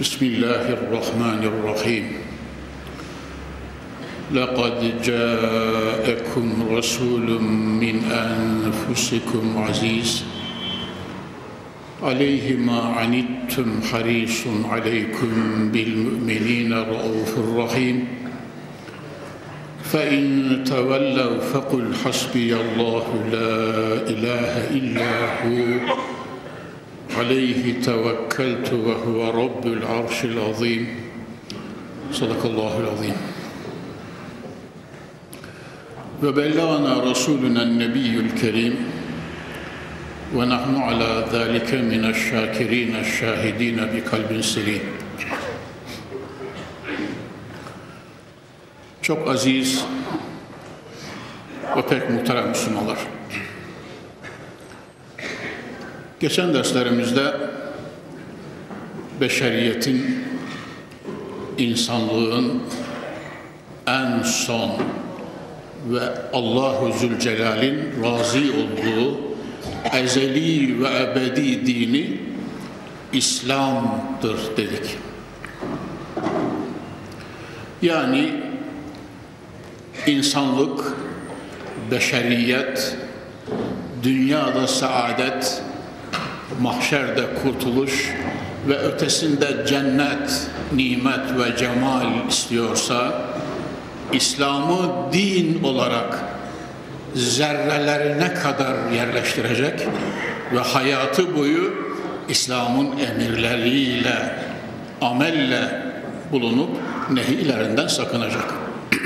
بسم الله الرحمن الرحيم. لقد جاءكم رسول من أنفسكم عزيز. عليه ما عنتم حريص عليكم بالمؤمنين رؤوف رحيم. فإن تولوا فقل حسبي الله لا إله إلا هو. عليه توكلت وهو رب العرش العظيم صدق الله العظيم وبلغنا رسولنا النبي الكريم ونحن على ذلك من الشاكرين الشاهدين بقلب سليم Çok aziz ve pek muhterem Müslümanlar. Geçen derslerimizde beşeriyetin, insanlığın en son ve Allahu Zülcelal'in razı olduğu ezeli ve ebedi dini İslam'dır dedik. Yani insanlık, beşeriyet, dünyada saadet, mahşerde kurtuluş ve ötesinde cennet, nimet ve cemal istiyorsa, İslam'ı din olarak zerrelerine kadar yerleştirecek ve hayatı boyu İslam'ın emirleriyle, amelle bulunup nehilerinden sakınacak.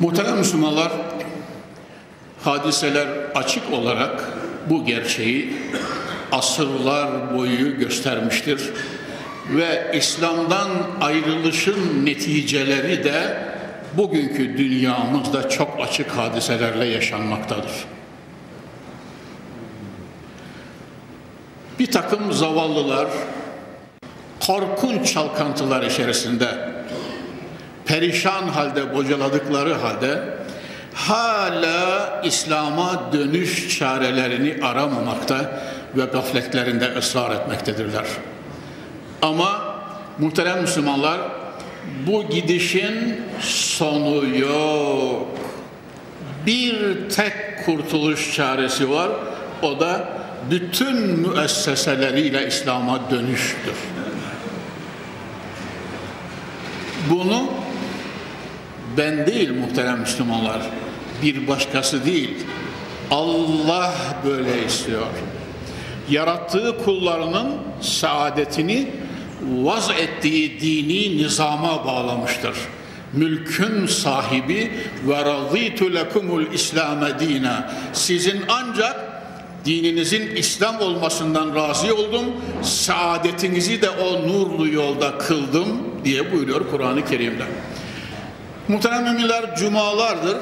Muhterem Müslümanlar, hadiseler açık olarak bu gerçeği asırlar boyu göstermiştir ve İslam'dan ayrılışın neticeleri de bugünkü dünyamızda çok açık hadiselerle yaşanmaktadır. Bir takım zavallılar korkunç çalkantılar içerisinde perişan halde bocaladıkları halde hala İslam'a dönüş çarelerini aramamakta ve gafletlerinde ısrar etmektedirler. Ama muhterem Müslümanlar bu gidişin sonu yok. Bir tek kurtuluş çaresi var. O da bütün müesseseleriyle İslam'a dönüştür. Bunu ben değil muhterem Müslümanlar, bir başkası değil. Allah böyle istiyor. Yarattığı kullarının saadetini vaz ettiği dini nizama bağlamıştır. Mülkün sahibi ve razîtu lekumul İslame dina. Sizin ancak dininizin İslam olmasından razı oldum, saadetinizi de o nurlu yolda kıldım diye buyuruyor Kur'an-ı Kerim'de. Muhterem müminler cumalardır.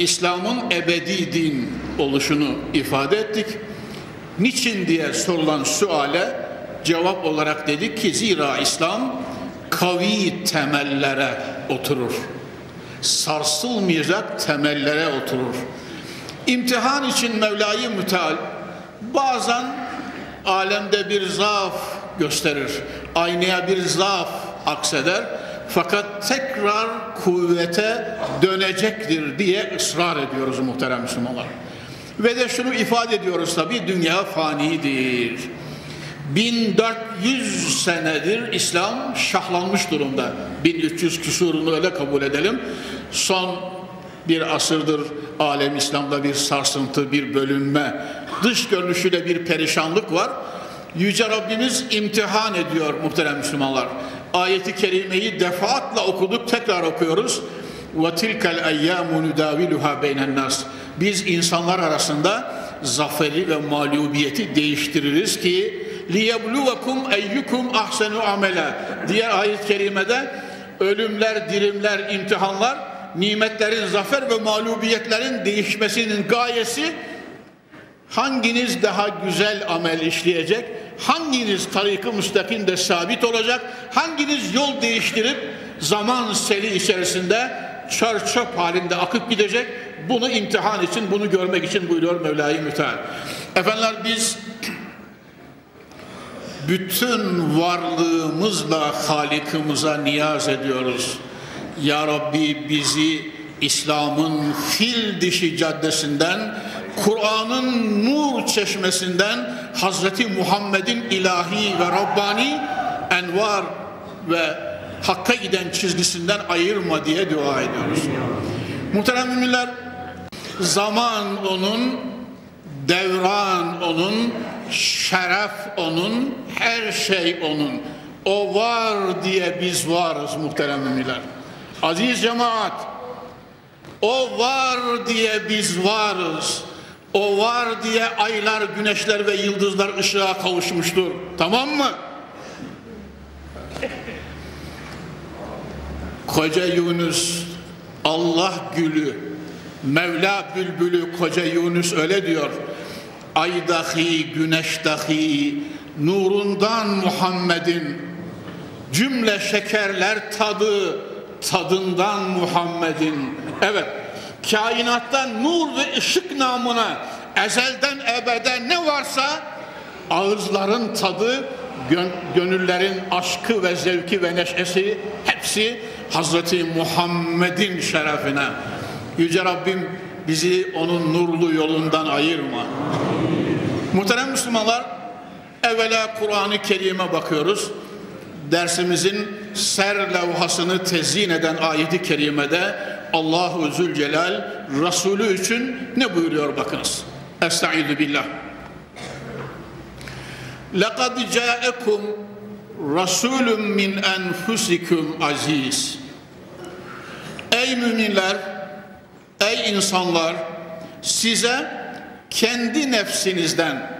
İslam'ın ebedi din oluşunu ifade ettik. Niçin diye sorulan suale cevap olarak dedik ki zira İslam kavi temellere oturur. Sarsılmayacak temellere oturur. İmtihan için Mevla-i Müteal bazen alemde bir zaaf gösterir. Aynaya bir zaaf akseder. Fakat tekrar kuvvete dönecektir diye ısrar ediyoruz muhterem Müslümanlar. Ve de şunu ifade ediyoruz tabi dünya fanidir. 1400 senedir İslam şahlanmış durumda. 1300 küsurunu öyle kabul edelim. Son bir asırdır alem İslam'da bir sarsıntı, bir bölünme, dış görünüşüyle bir perişanlık var. Yüce Rabbimiz imtihan ediyor muhterem Müslümanlar Ayeti kerimeyi defaatla okuduk, tekrar okuyoruz. وَتِلْكَ الْاَيَّامُ نُدَاوِلُهَا بَيْنَ النَّاسِ Biz insanlar arasında zaferi ve mağlubiyeti değiştiririz ki liyebluvekum eyyukum ahsenu amela. Diğer ayet-i kerimede ölümler, dirimler, imtihanlar, nimetlerin, zafer ve mağlubiyetlerin değişmesinin gayesi hanginiz daha güzel amel işleyecek, hanginiz tarikı müstakimde sabit olacak, hanginiz yol değiştirip zaman seli içerisinde çör çöp halinde akıp gidecek, bunu imtihan için, bunu görmek için buyuruyor Mevla-i Müteal. Efendiler biz bütün varlığımızla Halikimize niyaz ediyoruz. Ya Rabbi bizi İslam'ın fil dişi caddesinden, Kur'an'ın nur çeşmesinden, Hazreti Muhammed'in ilahi ve Rabbani envar ve hakka giden çizgisinden ayırma diye dua ediyoruz. Muhterem müminler, zaman onun, devran onun, şeref onun, her şey onun. O var diye biz varız muhterem müminler. Aziz cemaat, o var diye biz varız. O var diye aylar, güneşler ve yıldızlar ışığa kavuşmuştur. Tamam mı? Koca Yunus, Allah gülü, Mevla bülbülü koca Yunus öyle diyor. Ay dahi, güneş dahi, nurundan Muhammed'in cümle şekerler tadı, tadından Muhammed'in. Evet, kainattan nur ve ışık namına ezelden ebede ne varsa ağızların tadı, gönüllerin aşkı ve zevki ve neşesi hepsi Hazreti Muhammed'in şerefine. Yüce Rabbim bizi onun nurlu yolundan ayırma. Muhterem Müslümanlar, evvela Kur'an-ı Kerim'e bakıyoruz. Dersimizin ser levhasını tezyin eden ayeti kerimede Allahu Zülcelal Resulü için ne buyuruyor bakınız. Estaizu billah. لَقَدْ جَاءَكُمْ رَسُولٌ مِّنْ أَنْفُسِكُمْ aziz. Ey müminler, ey insanlar, size kendi nefsinizden,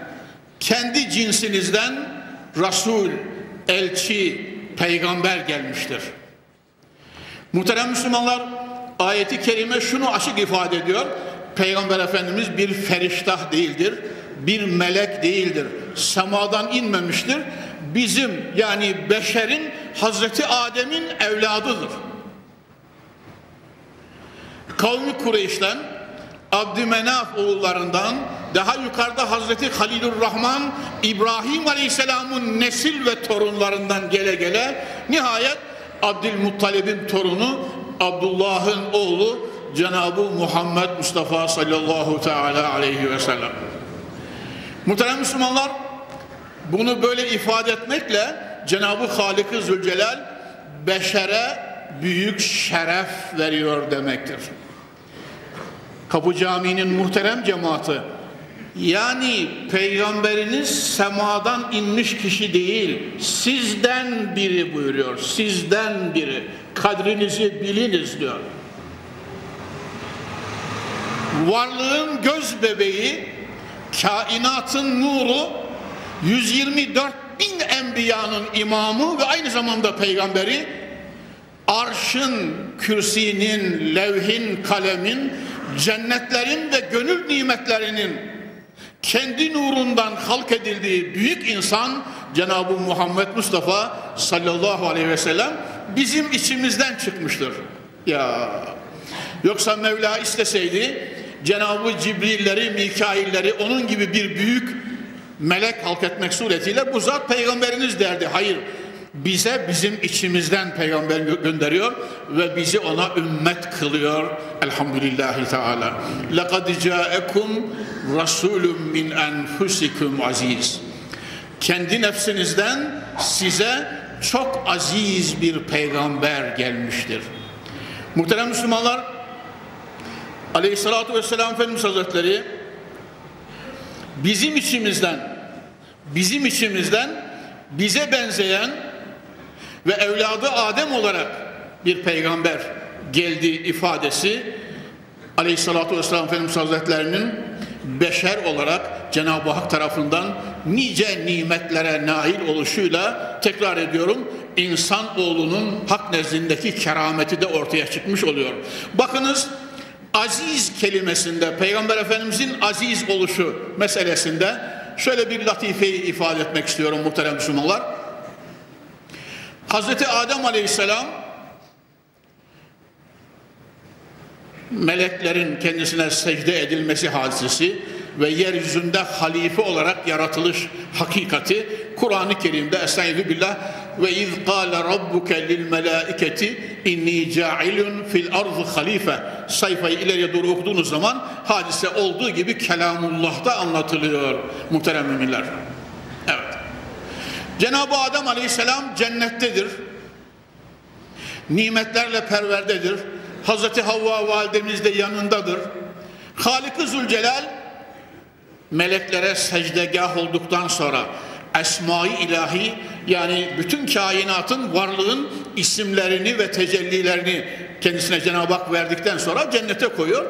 kendi cinsinizden Resul, elçi, peygamber gelmiştir. Muhterem Müslümanlar, ayeti kerime şunu açık ifade ediyor. Peygamber Efendimiz bir feriştah değildir, bir melek değildir, semadan inmemiştir. Bizim yani beşerin Hazreti Adem'in evladıdır. Kavmi Kureyş'ten Abdümenaf oğullarından daha yukarıda Hazreti Halilur Rahman İbrahim Aleyhisselam'ın nesil ve torunlarından gele gele nihayet Abdülmuttalib'in torunu Abdullah'ın oğlu Cenab-ı Muhammed Mustafa sallallahu teala aleyhi ve sellem. Muhterem Müslümanlar bunu böyle ifade etmekle Cenab-ı Halik-i Zülcelal beşere büyük şeref veriyor demektir. Kapı Camii'nin muhterem cemaati yani peygamberiniz semadan inmiş kişi değil sizden biri buyuruyor sizden biri kadrinizi biliniz diyor. Varlığın göz bebeği kainatın nuru 124 bin enbiyanın imamı ve aynı zamanda peygamberi arşın, kürsinin, levhin, kalemin cennetlerin ve gönül nimetlerinin kendi nurundan halk edildiği büyük insan Cenab-ı Muhammed Mustafa sallallahu aleyhi ve sellem bizim içimizden çıkmıştır. Ya yoksa Mevla isteseydi Cenab-ı Cibrilleri, Mikailleri onun gibi bir büyük melek halk etmek suretiyle bu zat peygamberiniz derdi. Hayır bize bizim içimizden peygamber gönderiyor ve bizi ona ümmet kılıyor. Elhamdülillahi Teala. لَقَدْ جَاءَكُمْ رَسُولٌ مِّنْ أَنْفُسِكُمْ aziz. Kendi nefsinizden size çok aziz bir peygamber gelmiştir. Muhterem Müslümanlar, Aleyhissalatu vesselam Efendimiz Hazretleri bizim içimizden bizim içimizden bize benzeyen ve evladı Adem olarak bir peygamber geldi ifadesi Aleyhissalatu vesselam Efendimiz Hazretlerinin beşer olarak Cenab-ı Hak tarafından nice nimetlere nail oluşuyla tekrar ediyorum insan oğlunun hak nezdindeki kerameti de ortaya çıkmış oluyor. Bakınız aziz kelimesinde Peygamber Efendimizin aziz oluşu meselesinde şöyle bir latifeyi ifade etmek istiyorum muhterem Müslümanlar. Hazreti Adem Aleyhisselam meleklerin kendisine secde edilmesi hadisesi ve yeryüzünde halife olarak yaratılış hakikati Kur'an-ı Kerim'de Estaizu billah ve iz qala rabbuke lil melaiketi inni ca'ilun fil ardı halife sayfayı ileriye doğru okuduğunuz zaman hadise olduğu gibi kelamullah'ta anlatılıyor muhterem müminler. Evet. Cenab-ı Adem aleyhisselam cennettedir. Nimetlerle perverdedir. Hazreti Havva validemiz de yanındadır. Halik-i Zülcelal meleklere secdegah olduktan sonra esma-i ilahi yani bütün kainatın varlığın isimlerini ve tecellilerini kendisine Cenab-ı Hak verdikten sonra cennete koyuyor.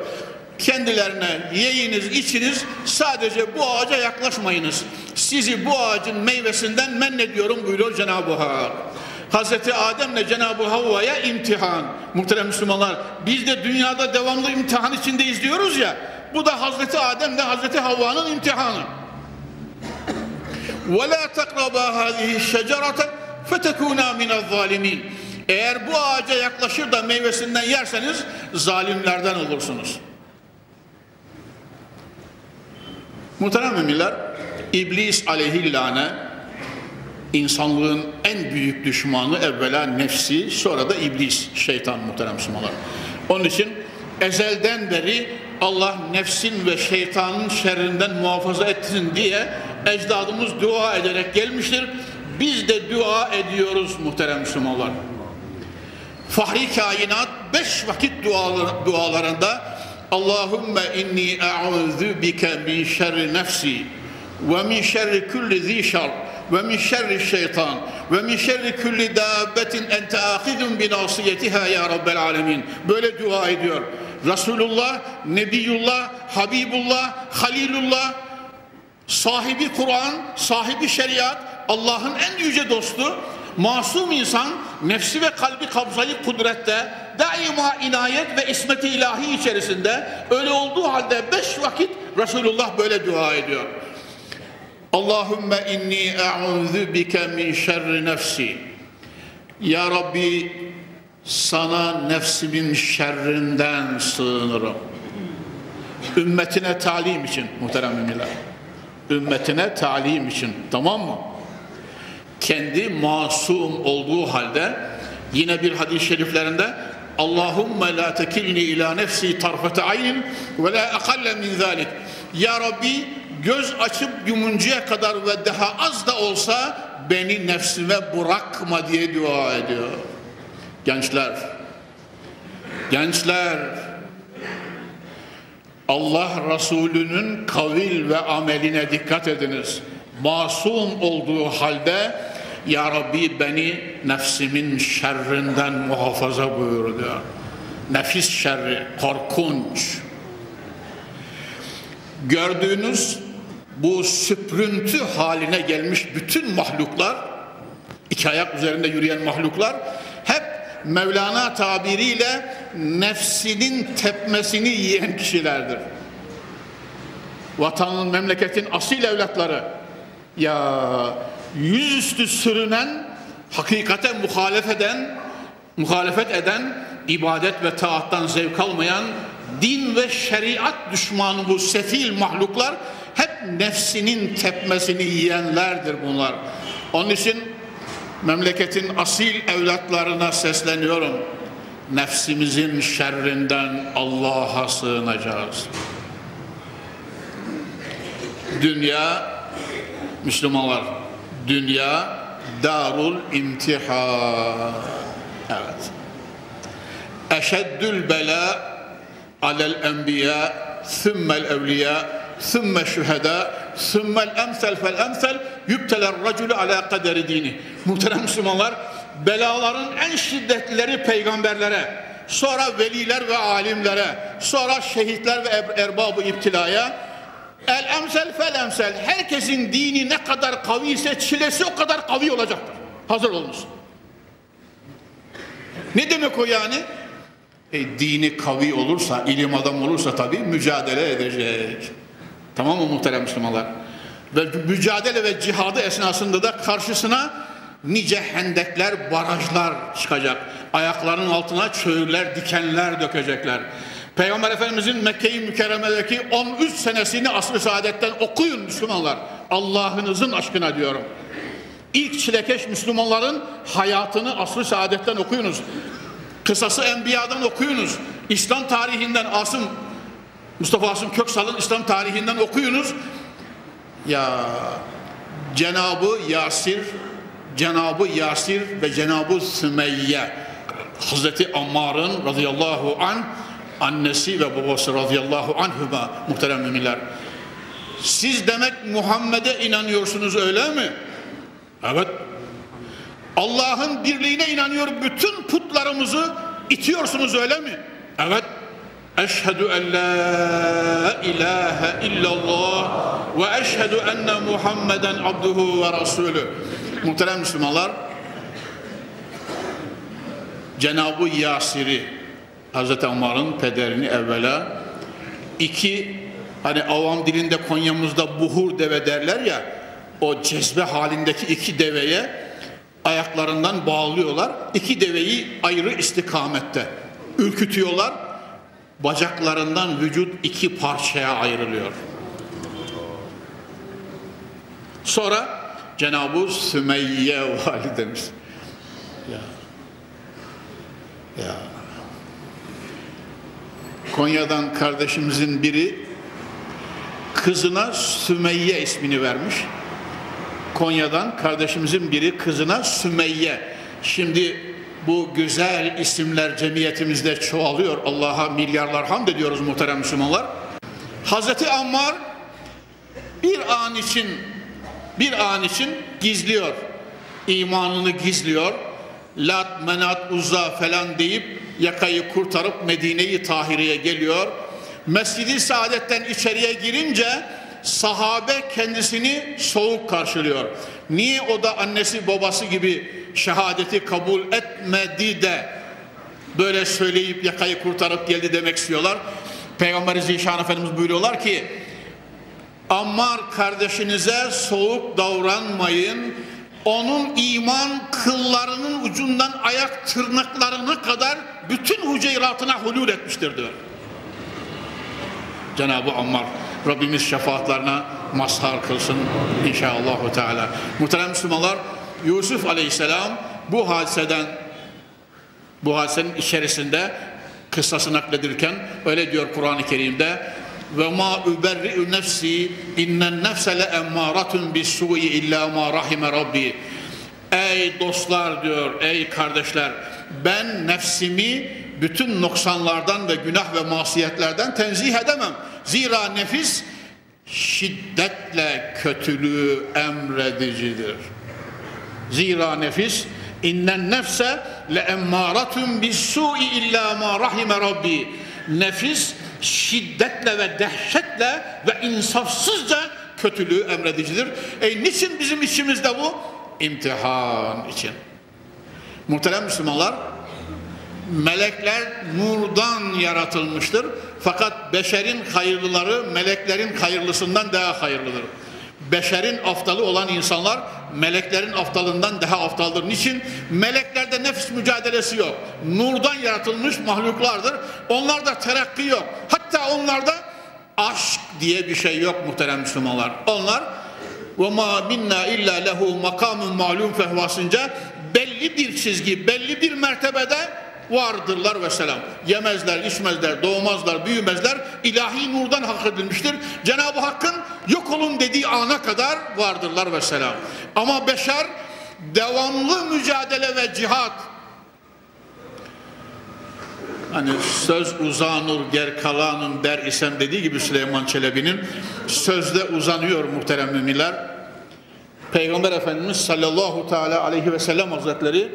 Kendilerine yiyiniz, içiniz, sadece bu ağaca yaklaşmayınız. Sizi bu ağacın meyvesinden men ediyorum buyuruyor Cenab-ı Hak. Hazreti Adem'le Cenab-ı Havva'ya imtihan. Muhterem Müslümanlar biz de dünyada devamlı imtihan içindeyiz diyoruz ya. Bu da Hazreti Adem'le Hazreti Havva'nın imtihanı. وَلَا تَقْرَبَا هَذِهِ الشَّجَرَةَ فَتَكُونَا مِنَ الظَّالِمِينَ Eğer bu ağaca yaklaşır da meyvesinden yerseniz zalimlerden olursunuz. Muhterem müminler, İblis aleyhillâne insanlığın en büyük düşmanı evvela nefsi sonra da iblis, şeytan muhterem Müslümanlar. Onun için ezelden beri Allah nefsin ve şeytanın şerrinden muhafaza etsin diye ecdadımız dua ederek gelmiştir. Biz de dua ediyoruz muhterem Müslümanlar. Fahri kainat beş vakit dualar, dualarında Allahümme inni e'udhu bike min şerri nefsi ve min şerri kulli zi şer ve min şerri şeytan ve min şerri kulli dabbetin ente ahidun bi nasiyetiha ya rabbel alemin. Böyle dua ediyor. Resulullah, Nebiyullah, Habibullah, Halilullah, sahibi Kur'an, sahibi şeriat, Allah'ın en yüce dostu, masum insan, nefsi ve kalbi kabzayı kudrette, daima inayet ve ismeti ilahi içerisinde, öyle olduğu halde beş vakit Resulullah böyle dua ediyor. Allahümme inni e'udhu bike min şerri nefsi. Ya Rabbi sana nefsimin şerrinden sığınırım. Ümmetine talim için muhterem müminler. Ümmetine talim için tamam mı? Kendi masum olduğu halde yine bir hadis-i şeriflerinde Allahümme la tekilni ila nefsi tarfete aynin ve la akalle min zalik. Ya Rabbi göz açıp yumuncaya kadar ve daha az da olsa beni nefsime bırakma diye dua ediyor. Gençler, gençler, Allah Resulü'nün kavil ve ameline dikkat ediniz. Masum olduğu halde Ya Rabbi beni nefsimin şerrinden muhafaza buyur diyor. Nefis şerri korkunç. Gördüğünüz bu süprüntü haline gelmiş bütün mahluklar, iki ayak üzerinde yürüyen mahluklar hep Mevlana tabiriyle nefsinin tepmesini yiyen kişilerdir. Vatanın, memleketin asil evlatları ya yüzüstü sürünen, hakikate muhalefet eden, muhalefet eden, ibadet ve taattan zevk almayan, din ve şeriat düşmanı bu sefil mahluklar hep nefsinin tepmesini yiyenlerdir bunlar. Onun için memleketin asil evlatlarına sesleniyorum. Nefsimizin şerrinden Allah'a sığınacağız. Dünya, Müslümanlar, dünya darul imtihan. Evet. Eşeddül bela alel enbiya, thummel evliya, ثم الشهداء ثم الأمثل فالأمثل يبتلى الرجل على قدر dini. Muhterem Müslümanlar, belaların en şiddetlileri peygamberlere, sonra veliler ve alimlere, sonra şehitler ve erbabı iptilaya, El emsel fel emsel. Herkesin dini ne kadar kavi ise çilesi o kadar kavi olacaktır. Hazır olunuz. Ne demek o yani? E, dini kavi olursa, ilim adam olursa tabii mücadele edecek. Tamam mı muhterem Müslümanlar? Ve mücadele ve cihadı esnasında da karşısına nice hendekler, barajlar çıkacak. Ayaklarının altına çöğürler, dikenler dökecekler. Peygamber Efendimizin Mekke-i Mükerreme'deki 13 senesini asr-ı saadetten okuyun Müslümanlar. Allah'ınızın aşkına diyorum. İlk çilekeş Müslümanların hayatını asr-ı saadetten okuyunuz. Kısası Enbiya'dan okuyunuz. İslam tarihinden Asım Mustafa Asım Köksal'ın İslam tarihinden okuyunuz. Ya Cenabı Yasir, Cenabı Yasir ve Cenabı Sümeyye Hazreti Ammar'ın radıyallahu an annesi ve babası radıyallahu anhüma muhterem müminler. Siz demek Muhammed'e inanıyorsunuz öyle mi? Evet. Allah'ın birliğine inanıyor bütün putlarımızı itiyorsunuz öyle mi? Evet. Eşhedü en la ilahe illallah ve eşhedü enne Muhammeden abduhu ve rasulü. Muhterem Müslümanlar, Cenab-ı Yasir'i, Hazreti Ammar'ın pederini evvela iki, hani avam dilinde Konya'mızda buhur deve derler ya, o cezbe halindeki iki deveye ayaklarından bağlıyorlar. İki deveyi ayrı istikamette ürkütüyorlar. Bacaklarından vücut iki parçaya ayrılıyor. Sonra Cenab-ı Sümeyye validemiz ya ya Konya'dan kardeşimizin biri kızına Sümeyye ismini vermiş. Konya'dan kardeşimizin biri kızına Sümeyye. Şimdi bu güzel isimler cemiyetimizde çoğalıyor. Allah'a milyarlar hamd ediyoruz muhterem Müslümanlar. Hazreti Ammar bir an için bir an için gizliyor. imanını gizliyor. Lat, Menat, Uzza falan deyip yakayı kurtarıp Medine-i Tahire'ye geliyor. Mescid-i Saadet'ten içeriye girince sahabe kendisini soğuk karşılıyor. Niye o da annesi babası gibi şehadeti kabul etmedi de böyle söyleyip yakayı kurtarıp geldi demek istiyorlar. Peygamber Zişan Efendimiz buyuruyorlar ki Ammar kardeşinize soğuk davranmayın. Onun iman kıllarının ucundan ayak tırnaklarına kadar bütün hüceyratına hulul etmiştir diyor. Cenab-ı Ammar Rabbimiz şefaatlerine mazhar kılsın inşallah Teala. Muhterem Müslümanlar Yusuf Aleyhisselam bu hadiseden bu hadisenin içerisinde kıssası nakledirken öyle diyor Kur'an-ı Kerim'de ve ma uberri'u nefsi innen nefse le emmâratun bis illa ma rahime rabbi ey dostlar diyor ey kardeşler ben nefsimi bütün noksanlardan ve günah ve masiyetlerden tenzih edemem zira nefis şiddetle kötülüğü emredicidir zira nefis innen nefse le emmâratun bis su'i illa ma rahime rabbi nefis şiddetle ve dehşetle ve insafsızca kötülüğü emredicidir. E niçin bizim içimizde bu? İmtihan için. Muhterem Müslümanlar, melekler nurdan yaratılmıştır. Fakat beşerin hayırlıları meleklerin hayırlısından daha hayırlıdır. Beşerin aftalı olan insanlar meleklerin aftalından daha aftaldır. Niçin? Meleklerde nefis mücadelesi yok. Nurdan yaratılmış mahluklardır. Onlarda terakki yok. Hatta onlarda aşk diye bir şey yok muhterem Müslümanlar. Onlar ve ma minna illa lehu makamun malum fehvasınca belli bir çizgi, belli bir mertebede vardırlar ve selam. Yemezler, içmezler, doğmazlar, büyümezler. İlahi nurdan hak edilmiştir. Cenab-ı Hakk'ın yok olun dediği ana kadar vardırlar ve selam. Ama beşer devamlı mücadele ve cihat Hani söz uzanur ger kalanın der isem dediği gibi Süleyman Çelebi'nin sözde uzanıyor muhterem müminler. Peygamber Efendimiz sallallahu teala aleyhi ve sellem hazretleri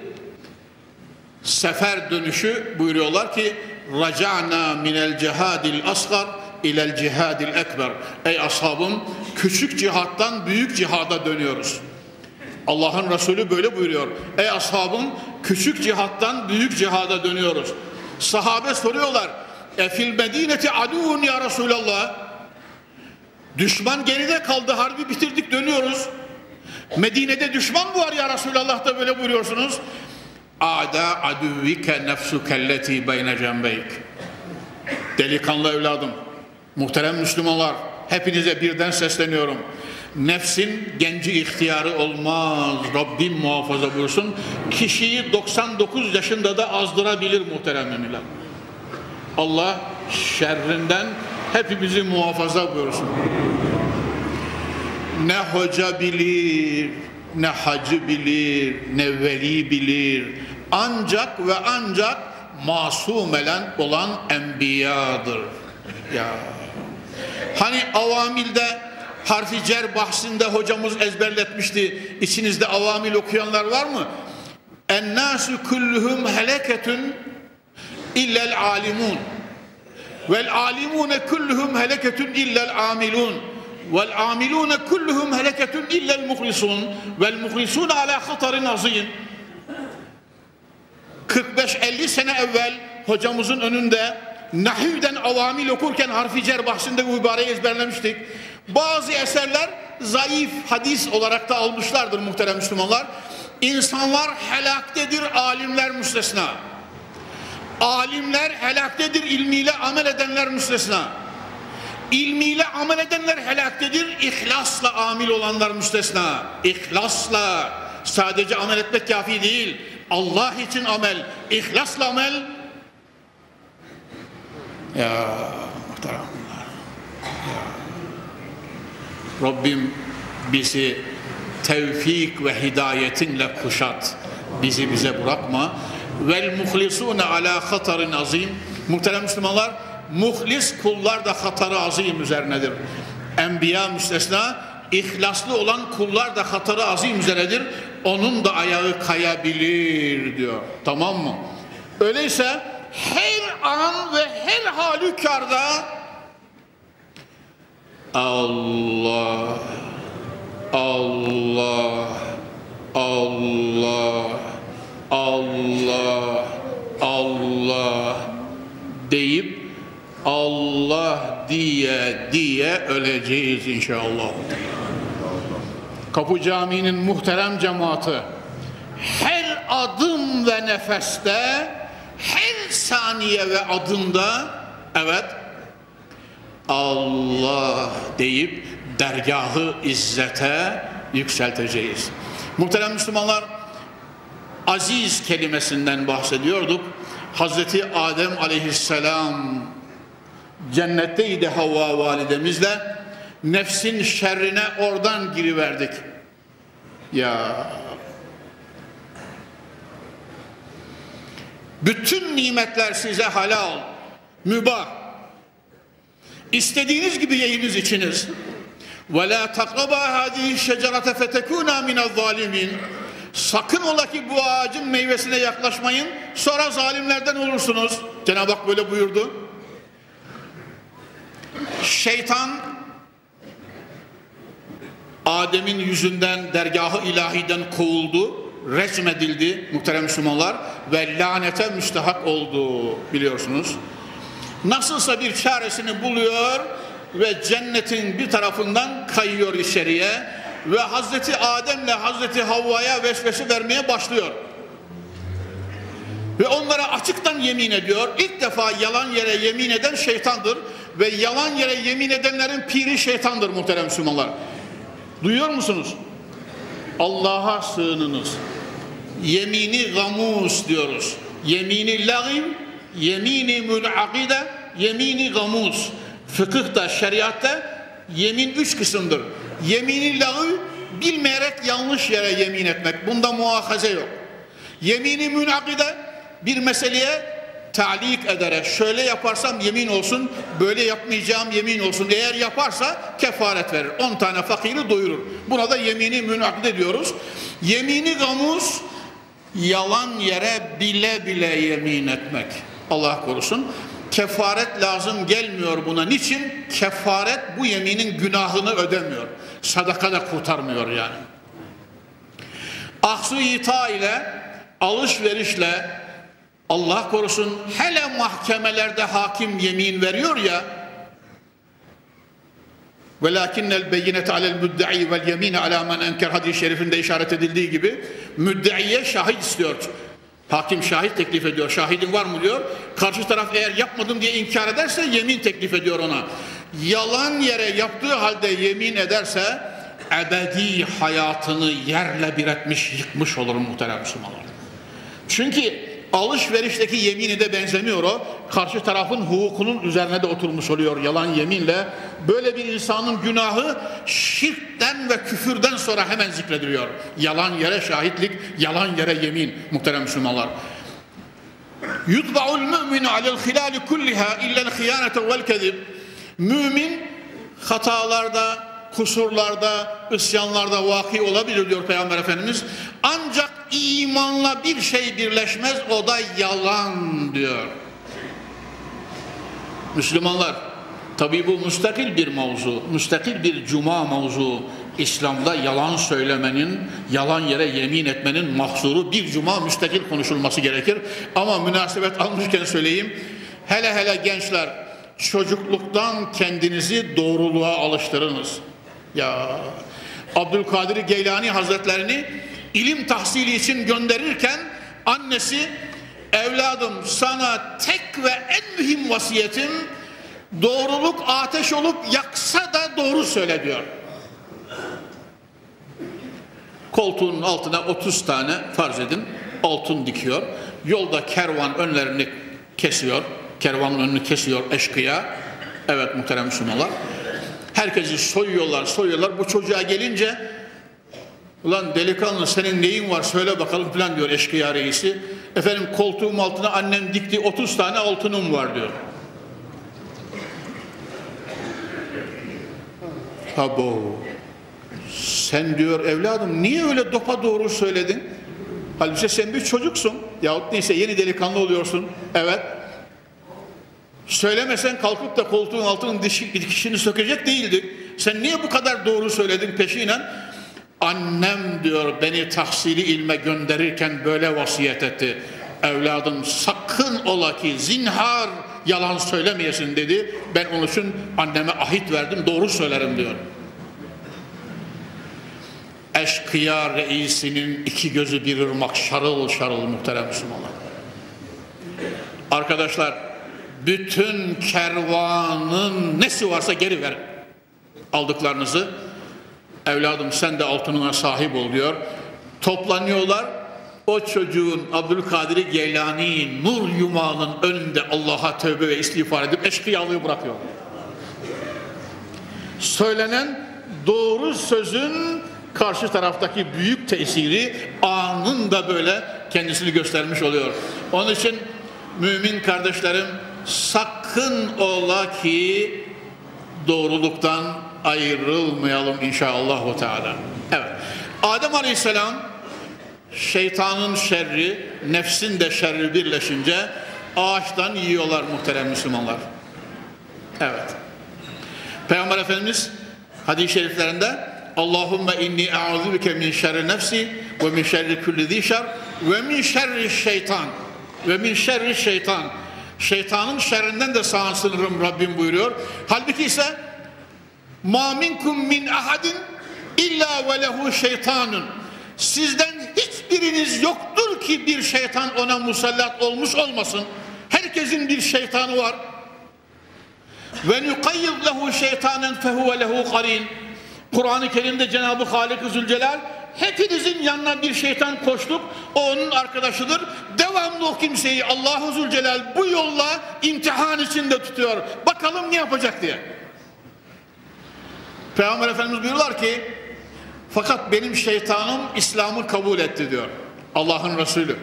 sefer dönüşü buyuruyorlar ki raca'na minel cehadil asgar ilel cihadil ekber. Ey ashabım küçük cihattan büyük cihada dönüyoruz. Allah'ın Resulü böyle buyuruyor. Ey ashabım küçük cihattan büyük cihada dönüyoruz. Sahabe soruyorlar. E fil medineti aduvun ya Resulallah. Düşman geride kaldı harbi bitirdik dönüyoruz. Medine'de düşman mı var ya Resulallah da böyle buyuruyorsunuz. Ada aduvike nefsukelleti beyne cembeyk. Delikanlı evladım, muhterem Müslümanlar, hepinize birden sesleniyorum. Nefsin genci ihtiyarı olmaz. Rabbim muhafaza buyursun. Kişiyi 99 yaşında da azdırabilir muhterem müminler. Allah şerrinden hepimizi muhafaza buyursun. Ne hoca bilir, ne hacı bilir, ne veli bilir. Ancak ve ancak masumelen olan enbiyadır. Ya. Hani avamilde harfi cer bahsinde hocamız ezberletmişti. İçinizde avamil okuyanlar var mı? Ennâsü kulluhum heleketün illel alimun. Vel alimune kulluhum heleketün illel amilun. Kulluhum heleketün illel muhlisun. Vel muhlisun ala hatarin azim. 45-50 sene evvel hocamızın önünde Nahiv'den avamil okurken harfi cer bahsinde bu ibareyi ezberlemiştik. Bazı eserler zayıf hadis olarak da almışlardır muhterem Müslümanlar. İnsanlar helaktedir, alimler müstesna. Alimler helaktedir, ilmiyle amel edenler müstesna. İlmiyle amel edenler helaktedir, ihlasla amil olanlar müstesna. İhlasla, sadece amel etmek kafi değil. Allah için amel, ihlasla amel. Ya muhterem. Rabbim bizi tevfik ve hidayetinle kuşat. Bizi bize bırakma. Vel muhlisune ala hatarin azim. Muhterem Müslümanlar, muhlis kullar da hatarı azim üzerinedir. Enbiya müstesna, ihlaslı olan kullar da hatarı azim üzerinedir. Onun da ayağı kayabilir diyor. Tamam mı? Öyleyse her an ve her halükarda Allah Allah Allah Allah Allah deyip Allah diye diye öleceğiz inşallah. Kapı Camii'nin muhterem cemaati her adım ve nefeste her saniye ve adımda evet Allah deyip dergahı izzete yükselteceğiz. Muhterem Müslümanlar aziz kelimesinden bahsediyorduk. Hazreti Adem aleyhisselam cennetteydi Havva validemizle nefsin şerrine oradan giriverdik. Ya bütün nimetler size halal, mübah, İstediğiniz gibi yiyiniz içiniz. Ve la takraba hadihi şecerete fetekuna minel zalimin. Sakın ola ki bu ağacın meyvesine yaklaşmayın. Sonra zalimlerden olursunuz. Cenab-ı Hak böyle buyurdu. Şeytan Adem'in yüzünden dergahı ilahiden kovuldu, resmedildi muhterem Müslümanlar ve lanete müstehak oldu biliyorsunuz nasılsa bir çaresini buluyor ve cennetin bir tarafından kayıyor içeriye ve Hazreti Adem'le Hazreti Havva'ya vesvese vermeye başlıyor. Ve onlara açıktan yemin ediyor. İlk defa yalan yere yemin eden şeytandır ve yalan yere yemin edenlerin piri şeytandır muhterem Müslümanlar. Duyuyor musunuz? Allah'a sığınınız. Yemini gamus diyoruz. Yemini lagim yemini münakide, yemini gamuz. Fıkıhta, şeriatta yemin üç kısımdır. Yemini lagı bilmeyerek yanlış yere yemin etmek. Bunda muahaze yok. Yemini münakide bir meseleye talik ederek şöyle yaparsam yemin olsun, böyle yapmayacağım yemin olsun. Eğer yaparsa kefaret verir. 10 tane fakiri doyurur. Buna da yemini münakide diyoruz. Yemini gamuz yalan yere bile bile yemin etmek. Allah korusun. kefaret lazım gelmiyor buna. Niçin? Kefaret bu yeminin günahını ödemiyor. Sadaka da kurtarmıyor yani. Ahsu ita ile alışverişle Allah korusun hele mahkemelerde hakim yemin veriyor ya velakinnel beyinete alel müdde'i vel yemine ala men enker hadis-i şerifinde işaret edildiği gibi müdde'iye şahit istiyor. Hakim şahit teklif ediyor. Şahidin var mı diyor. Karşı taraf eğer yapmadım diye inkar ederse yemin teklif ediyor ona. Yalan yere yaptığı halde yemin ederse ebedi hayatını yerle bir etmiş, yıkmış olur muhterem Müslümanlar. Çünkü alışverişteki yemini de benzemiyor o. Karşı tarafın hukukunun üzerine de oturmuş oluyor yalan yeminle. Böyle bir insanın günahı şirkten ve küfürden sonra hemen zikrediliyor. Yalan yere şahitlik, yalan yere yemin muhterem Müslümanlar. Yutba'ul müminu alel hilali kulliha illel hıyanete vel kezib. Mümin hatalarda, kusurlarda, isyanlarda vaki olabilir diyor Peygamber Efendimiz. Ancak imanla bir şey birleşmez o da yalan diyor. Müslümanlar tabi bu müstakil bir mevzu, müstakil bir cuma mevzu. İslam'da yalan söylemenin, yalan yere yemin etmenin mahsuru bir cuma müstakil konuşulması gerekir. Ama münasebet almışken söyleyeyim. Hele hele gençler çocukluktan kendinizi doğruluğa alıştırınız. Ya Abdülkadir Geylani Hazretlerini ilim tahsili için gönderirken annesi evladım sana tek ve en mühim vasiyetim doğruluk ateş olup yaksa da doğru söyle diyor. Koltuğun altına 30 tane farz edin altın dikiyor. Yolda kervan önlerini kesiyor. Kervanın önünü kesiyor eşkıya. Evet muhterem Müslümanlar. Herkesi soyuyorlar, soyuyorlar. Bu çocuğa gelince ulan delikanlı senin neyin var söyle bakalım falan diyor eşkıya reisi. Efendim koltuğum altına annem dikti 30 tane altınım var diyor. Abo. Sen diyor evladım niye öyle dopa doğru söyledin? Halbuki sen bir çocuksun. Yahut neyse yeni delikanlı oluyorsun. Evet. Söylemesen kalkıp da koltuğun altının dikişini sökecek değildi. Sen niye bu kadar doğru söyledin peşinen? Annem diyor beni tahsili ilme gönderirken böyle vasiyet etti. Evladım sakın ola ki zinhar yalan söylemeyesin dedi. Ben onun için anneme ahit verdim doğru söylerim diyor. Eşkıya reisinin iki gözü bir ırmak şarıl şarıl muhterem Müslümanlar. Arkadaşlar bütün kervanın nesi varsa geri ver aldıklarınızı. Evladım sen de altınına sahip ol diyor. Toplanıyorlar. O çocuğun Abdülkadir Geylani nur yumağının önünde Allah'a tövbe ve istiğfar edip eşkıyalığı bırakıyor. Söylenen doğru sözün karşı taraftaki büyük tesiri anında böyle kendisini göstermiş oluyor. Onun için mümin kardeşlerim sakın ola ki doğruluktan ayrılmayalım inşallah Teala. Evet. Adem Aleyhisselam şeytanın şerri, nefsin de şerri birleşince ağaçtan yiyorlar muhterem Müslümanlar. Evet. Peygamber Efendimiz hadis-i şeriflerinde Allahümme inni e'udhubike min şerri nefsi ve min şerri kulli zişer ve min şerri şeytan ve min şerri şeytan Şeytanın şerrinden de sağ sınırım Rabbim buyuruyor. Halbuki ise ma minkum min ahadin illa ve lehu şeytanun. Sizden hiçbiriniz yoktur ki bir şeytan ona musallat olmuş olmasın. Herkesin bir şeytanı var. Ve nukayyid lehu şeytanen fehuve lehu karin. Kur'an-ı Kerim'de Cenab-ı Halik-i Zülcelal hepinizin yanına bir şeytan koştuk. O onun arkadaşıdır. Devamlı o kimseyi Allahu Zülcelal bu yolla imtihan içinde tutuyor. Bakalım ne yapacak diye. Peygamber Efendimiz buyuruyorlar ki fakat benim şeytanım İslam'ı kabul etti diyor. Allah'ın Resulü.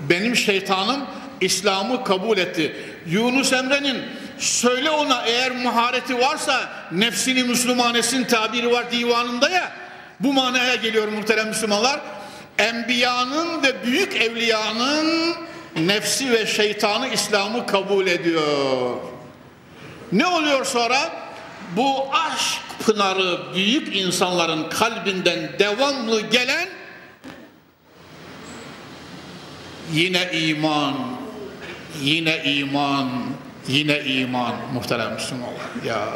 Benim şeytanım İslam'ı kabul etti. Yunus Emre'nin söyle ona eğer mahareti varsa nefsini Müslümanesin tabiri var divanında ya bu manaya geliyor muhterem Müslümanlar. Enbiyanın ve büyük evliyanın nefsi ve şeytanı İslam'ı kabul ediyor. Ne oluyor sonra? Bu aşk pınarı büyük insanların kalbinden devamlı gelen yine iman, yine iman, yine iman muhterem Müslümanlar. Ya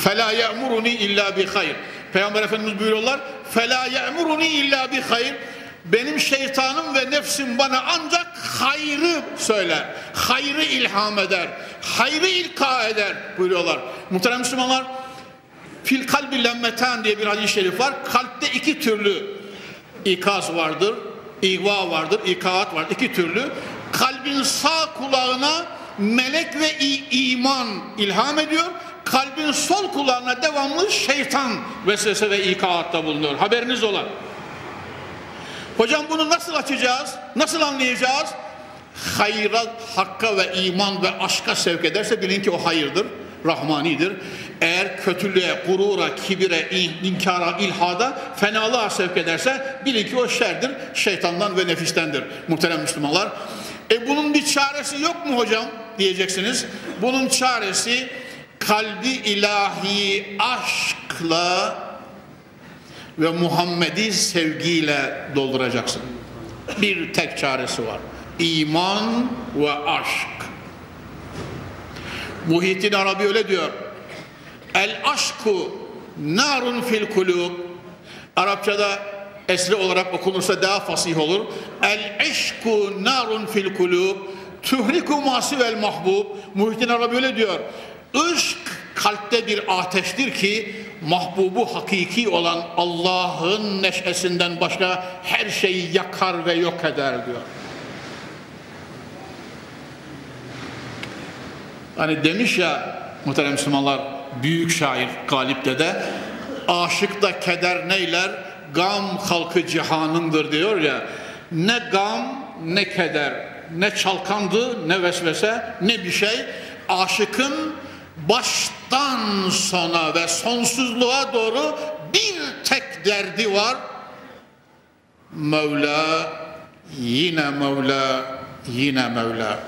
fela ya'muruni illa bi hayr. Peygamber Efendimiz buyuruyorlar. Fela ya'muruni illa bi hayr. Benim şeytanım ve nefsim bana ancak hayrı söyler. Hayrı ilham eder. Hayrı ilka eder buyuruyorlar. Muhterem Müslümanlar fil kalbi lemmeten diye bir hadis-i şerif var. Kalpte iki türlü ikaz vardır. İgva vardır, ikaat var. iki türlü. Kalbin sağ kulağına melek ve iman ilham ediyor. Kalbin sol kulağına devamlı şeytan vesvese ve ikaatta bulunuyor. Haberiniz olan. Hocam bunu nasıl açacağız? Nasıl anlayacağız? Hayra, hakka ve iman ve aşka sevk ederse bilin ki o hayırdır, rahmanidir. Eğer kötülüğe, gurura, kibire, inkara, ilhada, fenalığa sevk ederse bilin ki o şerdir, şeytandan ve nefistendir muhterem Müslümanlar. E bunun bir çaresi yok mu hocam diyeceksiniz. Bunun çaresi kalbi ilahi aşkla ve Muhammed'i sevgiyle dolduracaksın. Bir tek çaresi var. İman ve aşk. Muhittin Arabi öyle diyor. El aşku narun fil kulub. Arapçada esri olarak okunursa daha fasih olur. El eşku narun fil kulub. Tuhriku masivel mahbub. Muhittin Arabi öyle diyor. Işk kalpte bir ateştir ki mahbubu hakiki olan Allah'ın neşesinden başka her şeyi yakar ve yok eder diyor. Hani demiş ya muhterem Müslümanlar büyük şair Galip Dede aşık keder neyler gam halkı cihanındır diyor ya ne gam ne keder ne çalkandı ne vesvese ne bir şey aşıkın baştan sona ve sonsuzluğa doğru bir tek derdi var. Mevla, yine Mevla, yine Mevla.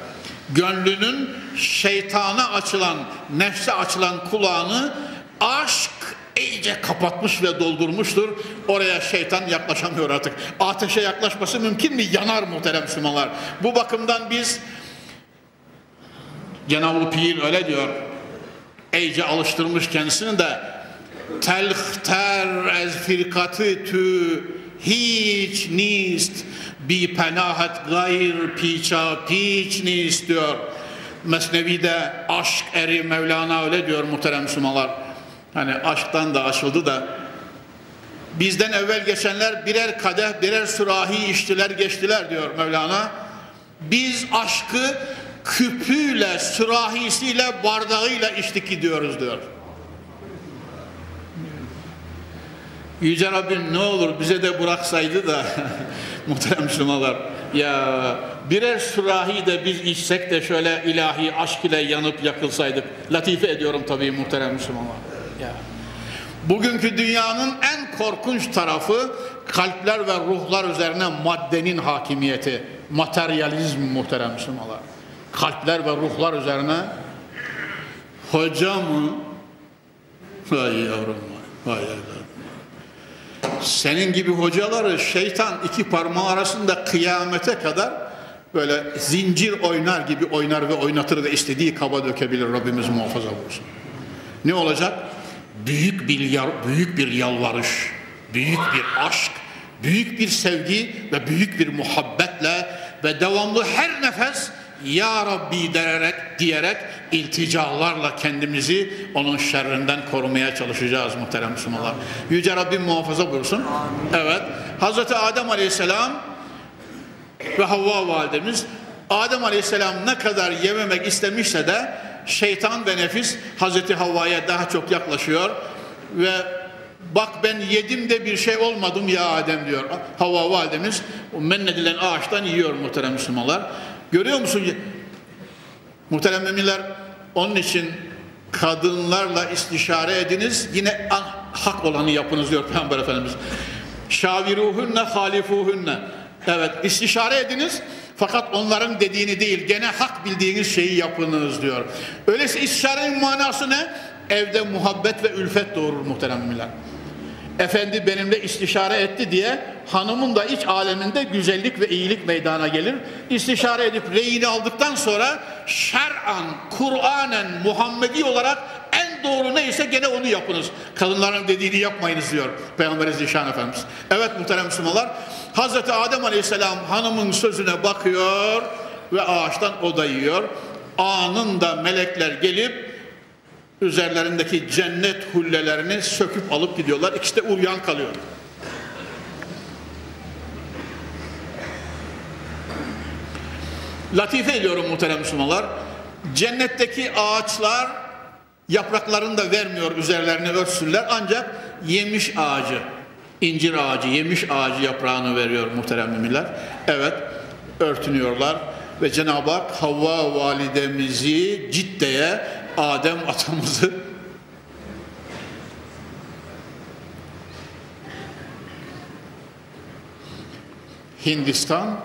Gönlünün şeytana açılan, nefse açılan kulağını aşk iyice kapatmış ve doldurmuştur. Oraya şeytan yaklaşamıyor artık. Ateşe yaklaşması mümkün mü? Yanar muhterem Müslümanlar. Bu bakımdan biz Cenab-ı Pir öyle diyor iyice alıştırmış kendisini de telhter ez firkatı tü hiç nist bi penahet gayr piça piç nist diyor. Mesnevi'de aşk eri Mevlana öyle diyor muhterem Müslümanlar. Hani aşktan da aşıldı da bizden evvel geçenler birer kadeh birer sürahi içtiler geçtiler diyor Mevlana. Biz aşkı küpüyle, sürahisiyle, bardağıyla içtik gidiyoruz diyor. Yüce Rabbim ne olur bize de bıraksaydı da muhterem Müslümanlar ya birer sürahi de biz içsek de şöyle ilahi aşk ile yanıp yakılsaydık. Latife ediyorum tabii muhterem Müslümanlar. Ya. Bugünkü dünyanın en korkunç tarafı kalpler ve ruhlar üzerine maddenin hakimiyeti. Materyalizm muhterem Müslümanlar kalpler ve ruhlar üzerine hoca mı? Vay yavrum vay, evladım. Senin gibi hocaları şeytan iki parmağı arasında kıyamete kadar böyle zincir oynar gibi oynar ve oynatır ve istediği kaba dökebilir Rabbimiz muhafaza olsun. Ne olacak? Büyük bir yar, büyük bir yalvarış, büyük bir aşk, büyük bir sevgi ve büyük bir muhabbetle ve devamlı her nefes ya Rabbi dererek diyerek ilticalarla kendimizi onun şerrinden korumaya çalışacağız muhterem Müslümanlar. Yüce Rabbim muhafaza buyursun. Evet. Hazreti Adem Aleyhisselam ve Havva validemiz Adem Aleyhisselam ne kadar yememek istemişse de şeytan ve nefis Hazreti Havva'ya daha çok yaklaşıyor ve bak ben yedim de bir şey olmadım ya Adem diyor. Havva validemiz o men edilen ağaçtan yiyor muhterem Müslümanlar. Görüyor musun? Muhterem müminler onun için kadınlarla istişare ediniz. Yine hak olanı yapınız diyor Peygamber Efendimiz. Şaviruhunne halifuhunne. Evet istişare ediniz. Fakat onların dediğini değil, gene hak bildiğiniz şeyi yapınız diyor. Öyleyse istişarenin manası ne? Evde muhabbet ve ülfet doğurur muhterem müminler. Efendi benimle istişare etti diye hanımın da iç aleminde güzellik ve iyilik meydana gelir. İstişare edip reyini aldıktan sonra şer'an, Kur'anen, Muhammedi olarak en doğru neyse gene onu yapınız. Kadınların dediğini yapmayınız diyor Peygamber Zişan Efendimiz. Evet muhterem Müslümanlar Hazreti Adem Aleyhisselam hanımın sözüne bakıyor ve ağaçtan o da yiyor. Anında melekler gelip üzerlerindeki cennet hullelerini söküp alıp gidiyorlar. İkisi de uryan kalıyor. Latife ediyorum muhterem Müslümanlar. Cennetteki ağaçlar yapraklarını da vermiyor üzerlerini örtsünler ancak yemiş ağacı, incir ağacı, yemiş ağacı yaprağını veriyor muhterem müminler. Evet örtünüyorlar ve Cenab-ı Hak Havva validemizi Cidde'ye Adem atamızı Hindistan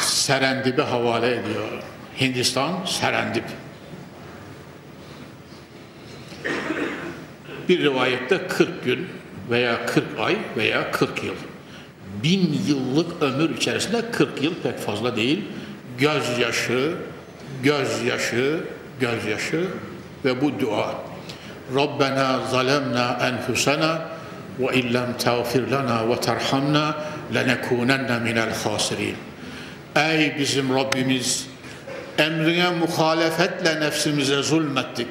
Serendip'e havale ediyor. Hindistan Serendip. Bir rivayette 40 gün veya 40 ay veya 40 yıl. Bin yıllık ömür içerisinde 40 yıl pek fazla değil. Gözyaşı, gözyaşı, gözyaşı ve bu dua. Rabbena zalemna enfusena ve illem tağfir lana ve terhamna lenekunenne minel khasirin. Ey bizim Rabbimiz emrine muhalefetle nefsimize zulmettik.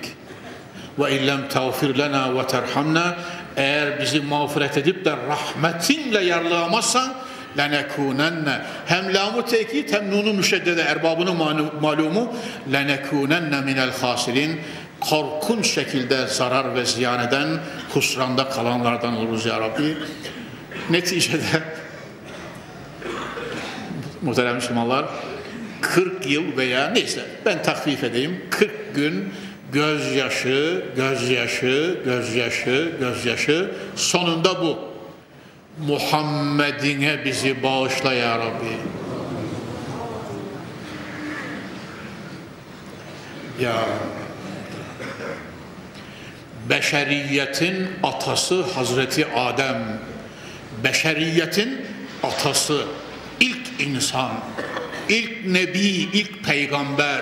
Ve illem tağfir lana ve terhamna eğer bizi mağfiret edip de rahmetinle yarlıamazsan lenekunenne hem lamu tekit hem nunu müşeddede erbabının malumu. lenekunenne minel hasirin korkunç şekilde zarar ve ziyan eden husranda kalanlardan oluruz ya Rabbi. Neticede muhterem Müslümanlar 40 yıl veya neyse ben takvif edeyim. 40 gün gözyaşı, gözyaşı, gözyaşı, gözyaşı sonunda bu Muhammed'ine bizi bağışla ya Rabbi. Ya beşeriyetin atası Hazreti Adem. Beşeriyetin atası ilk insan ilk nebi ilk peygamber.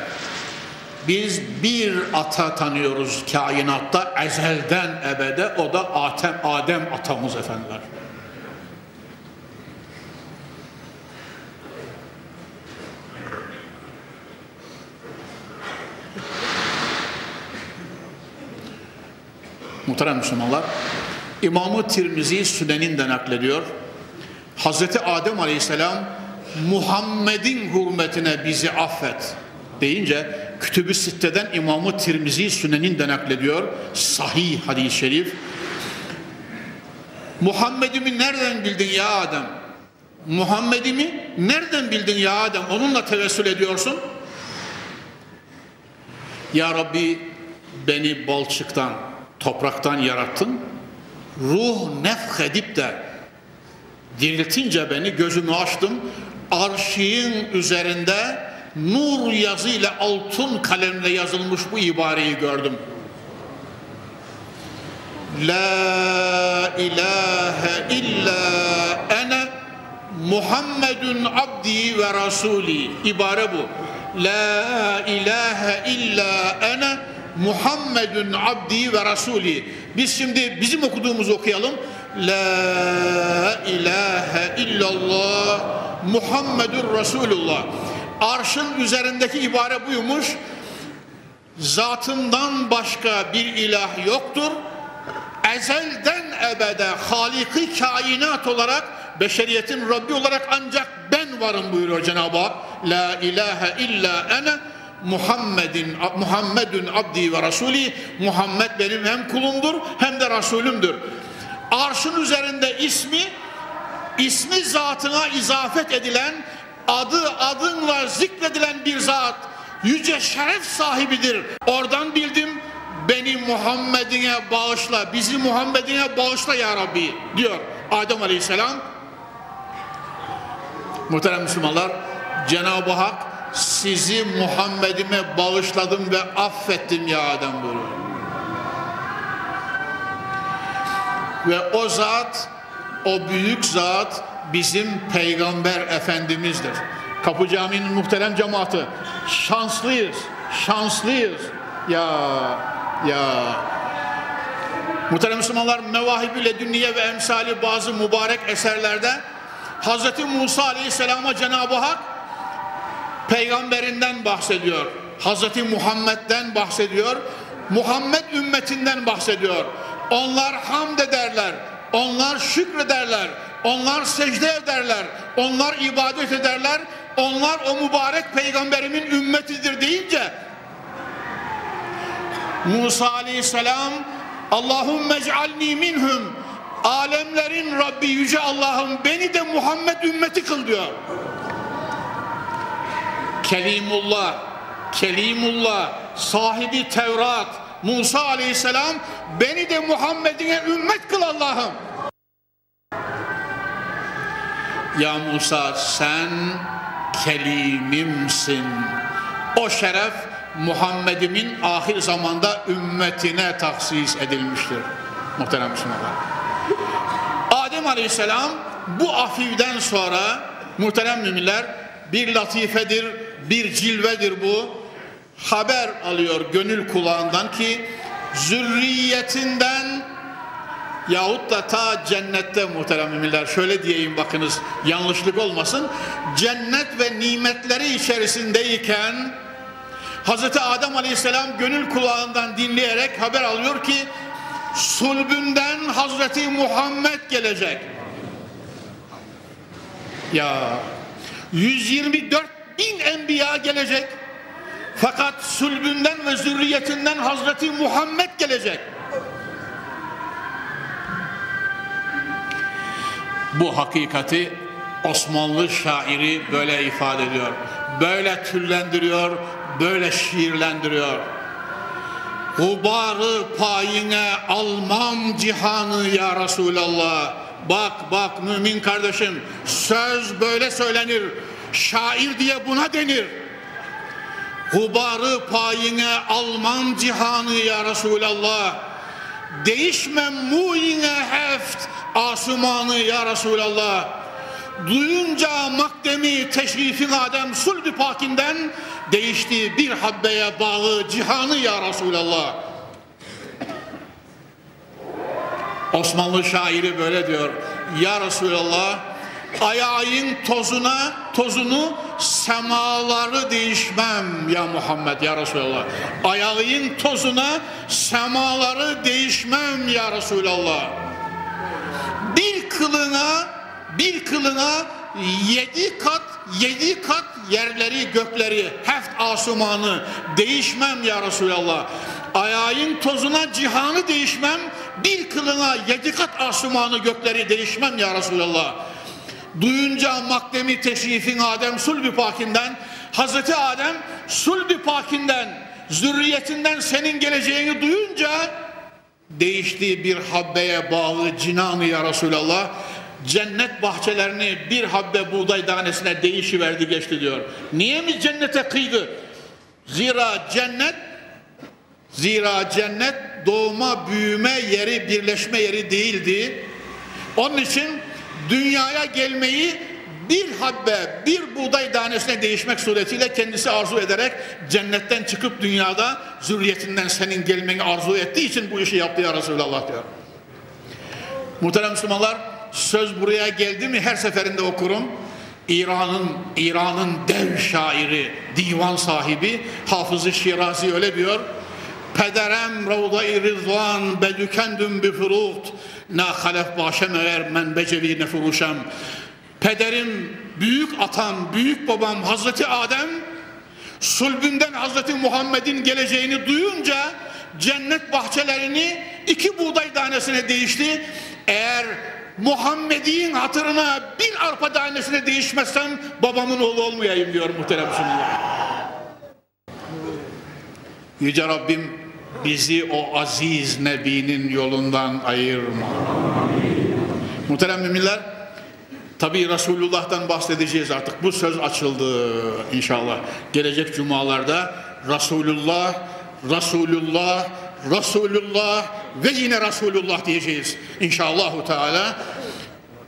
Biz bir ata tanıyoruz kainatta ezelden ebede o da Adem, Adem atamız efendiler Muhterem Müslümanlar, İmam-ı Tirmizi Sünen'inden naklediyor. Hazreti Adem Aleyhisselam Muhammed'in hürmetine bizi affet deyince Kütüb-ü Sitte'den İmam-ı Tirmizi Sünen'inden naklediyor. Sahih hadis-i şerif. Muhammed'imi nereden bildin ya Adem? Muhammed'imi nereden bildin ya Adem? Onunla tevessül ediyorsun. Ya Rabbi beni balçıktan, topraktan yarattın. Ruh nefhedip de diriltince beni gözümü açtım. Arşiğin üzerinde nur yazıyla altın kalemle yazılmış bu ibareyi gördüm. La ilahe illa ene Muhammedun abdi ve rasuli ibare bu. La ilahe illa ene Muhammedun abdi ve rasuli. Biz şimdi bizim okuduğumuzu okuyalım. La ilahe illallah Muhammedun Resulullah. Arşın üzerindeki ibare buymuş. Zatından başka bir ilah yoktur. Ezelden ebede haliki kainat olarak beşeriyetin Rabbi olarak ancak ben varım buyuruyor Cenab-ı Hak. La ilahe illa ene Muhammedin Muhammedun abdi ve rasuli Muhammed benim hem kulumdur hem de rasulümdür. Arşın üzerinde ismi ismi zatına izafet edilen adı adınla zikredilen bir zat yüce şeref sahibidir. Oradan bildim beni Muhammed'ine bağışla, bizi Muhammed'ine bağışla ya Rabbi diyor Adem Aleyhisselam. Muhterem Müslümanlar Cenab-ı Hak sizi Muhammed'ime bağışladım ve affettim ya Adem buyuruyor. Ve o zat, o büyük zat bizim Peygamber Efendimiz'dir. Kapı Camii'nin muhterem cemaati şanslıyız, şanslıyız. Ya, ya. Muhterem Müslümanlar Mevahib-i Ledünniye ve emsali bazı mübarek eserlerde Hz. Musa Aleyhisselam'a Cenab-ı Hak peygamberinden bahsediyor. Hz. Muhammed'den bahsediyor. Muhammed ümmetinden bahsediyor. Onlar hamd ederler. Onlar şükrederler. Onlar secde ederler. Onlar ibadet ederler. Onlar o mübarek peygamberimin ümmetidir deyince Musa aleyhisselam Allahümme ec'alni minhum alemlerin Rabbi yüce Allah'ım beni de Muhammed ümmeti kıl diyor. Kelimullah, Kelimullah, sahibi Tevrat, Musa aleyhisselam beni de Muhammed'ine ümmet kıl Allah'ım. Ya Musa sen kelimimsin. O şeref Muhammed'imin ahir zamanda ümmetine taksis edilmiştir. Muhterem Müslümanlar. Adem Aleyhisselam bu afivden sonra muhterem müminler bir latifedir, bir cilvedir bu. Haber alıyor gönül kulağından ki zürriyetinden yahut da ta cennette muhterem müminler şöyle diyeyim bakınız yanlışlık olmasın cennet ve nimetleri içerisindeyken Hz. Adem Aleyhisselam gönül kulağından dinleyerek haber alıyor ki sulbünden Hazreti Muhammed gelecek. Ya 124 bin enbiya gelecek. Fakat sulbünden ve zürriyetinden Hazreti Muhammed gelecek. Bu hakikati Osmanlı şairi böyle ifade ediyor. Böyle türlendiriyor, böyle şiirlendiriyor. Gubarı payine almam cihanı ya Resulallah. Bak bak mümin kardeşim söz böyle söylenir. Şair diye buna denir. Gubarı payine almam cihanı ya Resulallah. Değişmem muyine heft asumanı ya Resulallah. Duyunca makdemi teşrifin Adem sulbi pakinden değişti bir habbeye bağı cihanı ya Resulallah. Osmanlı şairi böyle diyor. Ya Resulallah ayağın tozuna tozunu semaları değişmem ya Muhammed ya Resulallah. Ayağın tozuna semaları değişmem ya Resulallah. Bir kılına bir kılına yedi kat yedi kat yerleri gökleri heft asumanı değişmem ya Resulallah. Ayağın tozuna cihanı değişmem bir kılına yedi kat asumanı gökleri değişmem ya Resulallah. Duyunca makdemi teşrifin Adem sulbi pakinden Hazreti Adem sulbi pakinden zürriyetinden senin geleceğini duyunca değiştiği bir habbeye bağlı cinanı ya Resulallah cennet bahçelerini bir habbe buğday tanesine değişiverdi geçti diyor. Niye mi cennete kıydı? Zira cennet zira cennet doğma, büyüme yeri, birleşme yeri değildi. Onun için dünyaya gelmeyi bir habbe, bir buğday tanesine değişmek suretiyle kendisi arzu ederek cennetten çıkıp dünyada zürriyetinden senin gelmeni arzu ettiği için bu işi yaptı ya Resulallah diyor. Muhterem Müslümanlar, söz buraya geldi mi her seferinde okurum. İran'ın İran'ın dev şairi, divan sahibi Hafız-ı Şirazi öyle diyor. Rızvan bedükendüm bi furut na halef başem eğer men becevi ne furuşem. Pederim, büyük atam, büyük babam Hazreti Adem sulbünden Hazreti Muhammed'in geleceğini duyunca cennet bahçelerini iki buğday tanesine değişti. Eğer Muhammed'in hatırına bir arpa tanesine değişmezsem babamın oğlu olmayayım diyor muhterem Müslümanlar. Yüce Rabbim bizi o aziz Nebi'nin yolundan ayırma. Muhterem müminler, Tabi Resulullah'tan bahsedeceğiz artık. Bu söz açıldı inşallah. Gelecek cumalarda Resulullah, Resulullah, Resulullah ve yine Resulullah diyeceğiz. İnşallahu Teala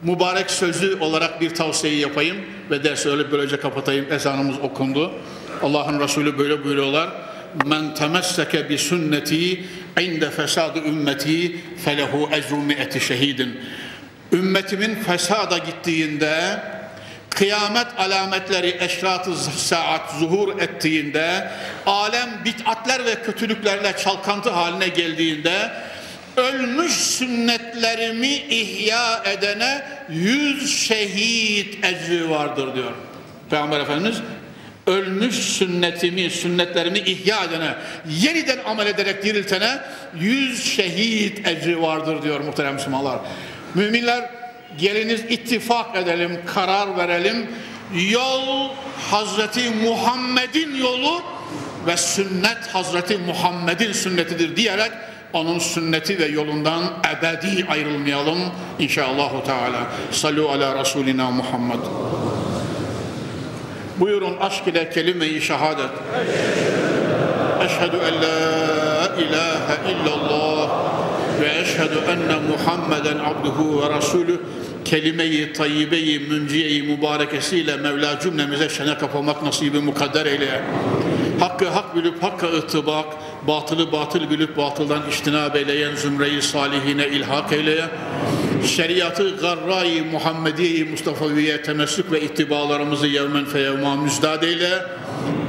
mübarek sözü olarak bir tavsiye yapayım ve dersi öyle böylece kapatayım. Ezanımız okundu. Allah'ın Resulü böyle buyuruyorlar. Men temesseke bi sünneti inde fesadu ümmeti felehu ecru mi'eti şehidin. Ümmetimin fesada gittiğinde kıyamet alametleri eşrat-ı saat zuhur ettiğinde alem bit'atler ve kötülüklerle çalkantı haline geldiğinde ölmüş sünnetlerimi ihya edene yüz şehit ecri vardır diyor. Peygamber Efendimiz ölmüş sünnetimi, sünnetlerimi ihya edene, yeniden amel ederek diriltene yüz şehit ecri vardır diyor muhterem Müslümanlar. Müminler geliniz ittifak edelim, karar verelim. Yol Hazreti Muhammed'in yolu ve sünnet Hazreti Muhammed'in sünnetidir diyerek onun sünneti ve yolundan ebedi ayrılmayalım inşallahu teala. Sallu ala Resulina Muhammed. Buyurun aşk ile kelime-i şehadet. Eşhedü en la ilahe illallah ve eşhedü enne Muhammeden abduhu ve rasulü kelime-i tayyibe-i münciye-i mübarekesiyle Mevla cümlemize şene kapamak nasibi mukadder eyle. Hakkı hak bilip hakka ıttıbak, batılı batıl bilip batıldan iştinab eyleyen zümreyi salihine ilhak eyleye. Şeriatı garra-i Muhammediye-i Mustafa'viye temessük ve ittibalarımızı yevmen feyevma müzdad eyle.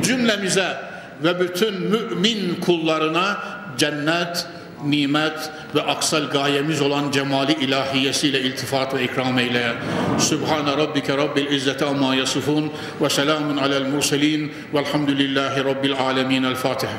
Cümlemize ve bütün mümin kullarına cennet, nimet ve aksal gayemiz olan cemali ilahiyesiyle iltifat ve ikram eyle. Sübhane Rabbike Rabbil İzzeti amma yasifun ve selamun alel murselin velhamdülillahi Rabbil alemin. El Fatiha.